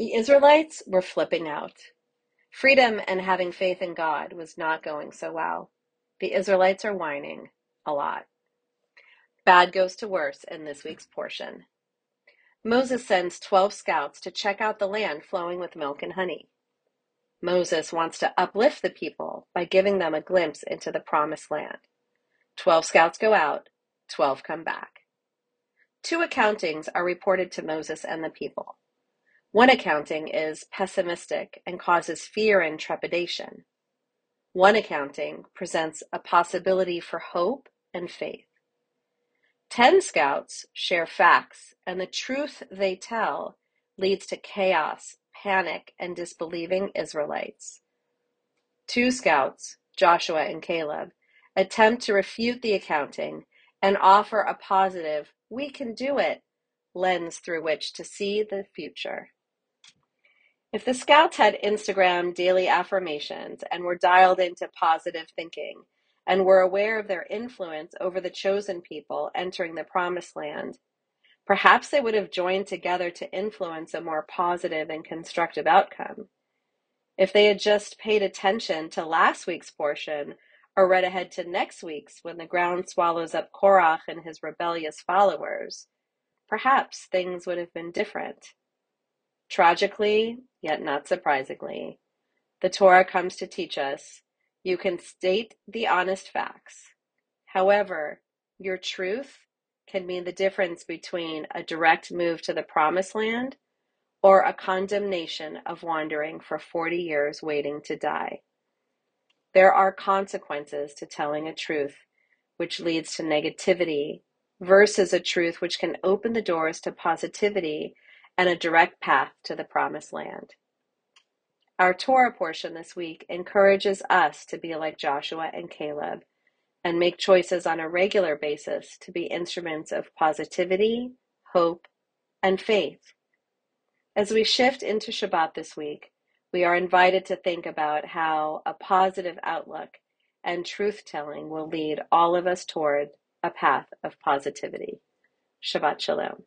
The Israelites were flipping out. Freedom and having faith in God was not going so well. The Israelites are whining a lot. Bad goes to worse in this week's portion. Moses sends 12 scouts to check out the land flowing with milk and honey. Moses wants to uplift the people by giving them a glimpse into the promised land. 12 scouts go out, 12 come back. Two accountings are reported to Moses and the people. One accounting is pessimistic and causes fear and trepidation. One accounting presents a possibility for hope and faith. Ten scouts share facts, and the truth they tell leads to chaos, panic, and disbelieving Israelites. Two scouts, Joshua and Caleb, attempt to refute the accounting and offer a positive, we can do it lens through which to see the future. If the Scouts had Instagram daily affirmations and were dialed into positive thinking and were aware of their influence over the chosen people entering the promised land, perhaps they would have joined together to influence a more positive and constructive outcome. If they had just paid attention to last week's portion or read ahead to next week's when the ground swallows up Korach and his rebellious followers, perhaps things would have been different. Tragically, yet not surprisingly, the Torah comes to teach us you can state the honest facts. However, your truth can mean the difference between a direct move to the promised land or a condemnation of wandering for 40 years waiting to die. There are consequences to telling a truth which leads to negativity versus a truth which can open the doors to positivity and a direct path to the promised land. Our Torah portion this week encourages us to be like Joshua and Caleb and make choices on a regular basis to be instruments of positivity, hope, and faith. As we shift into Shabbat this week, we are invited to think about how a positive outlook and truth telling will lead all of us toward a path of positivity. Shabbat Shalom.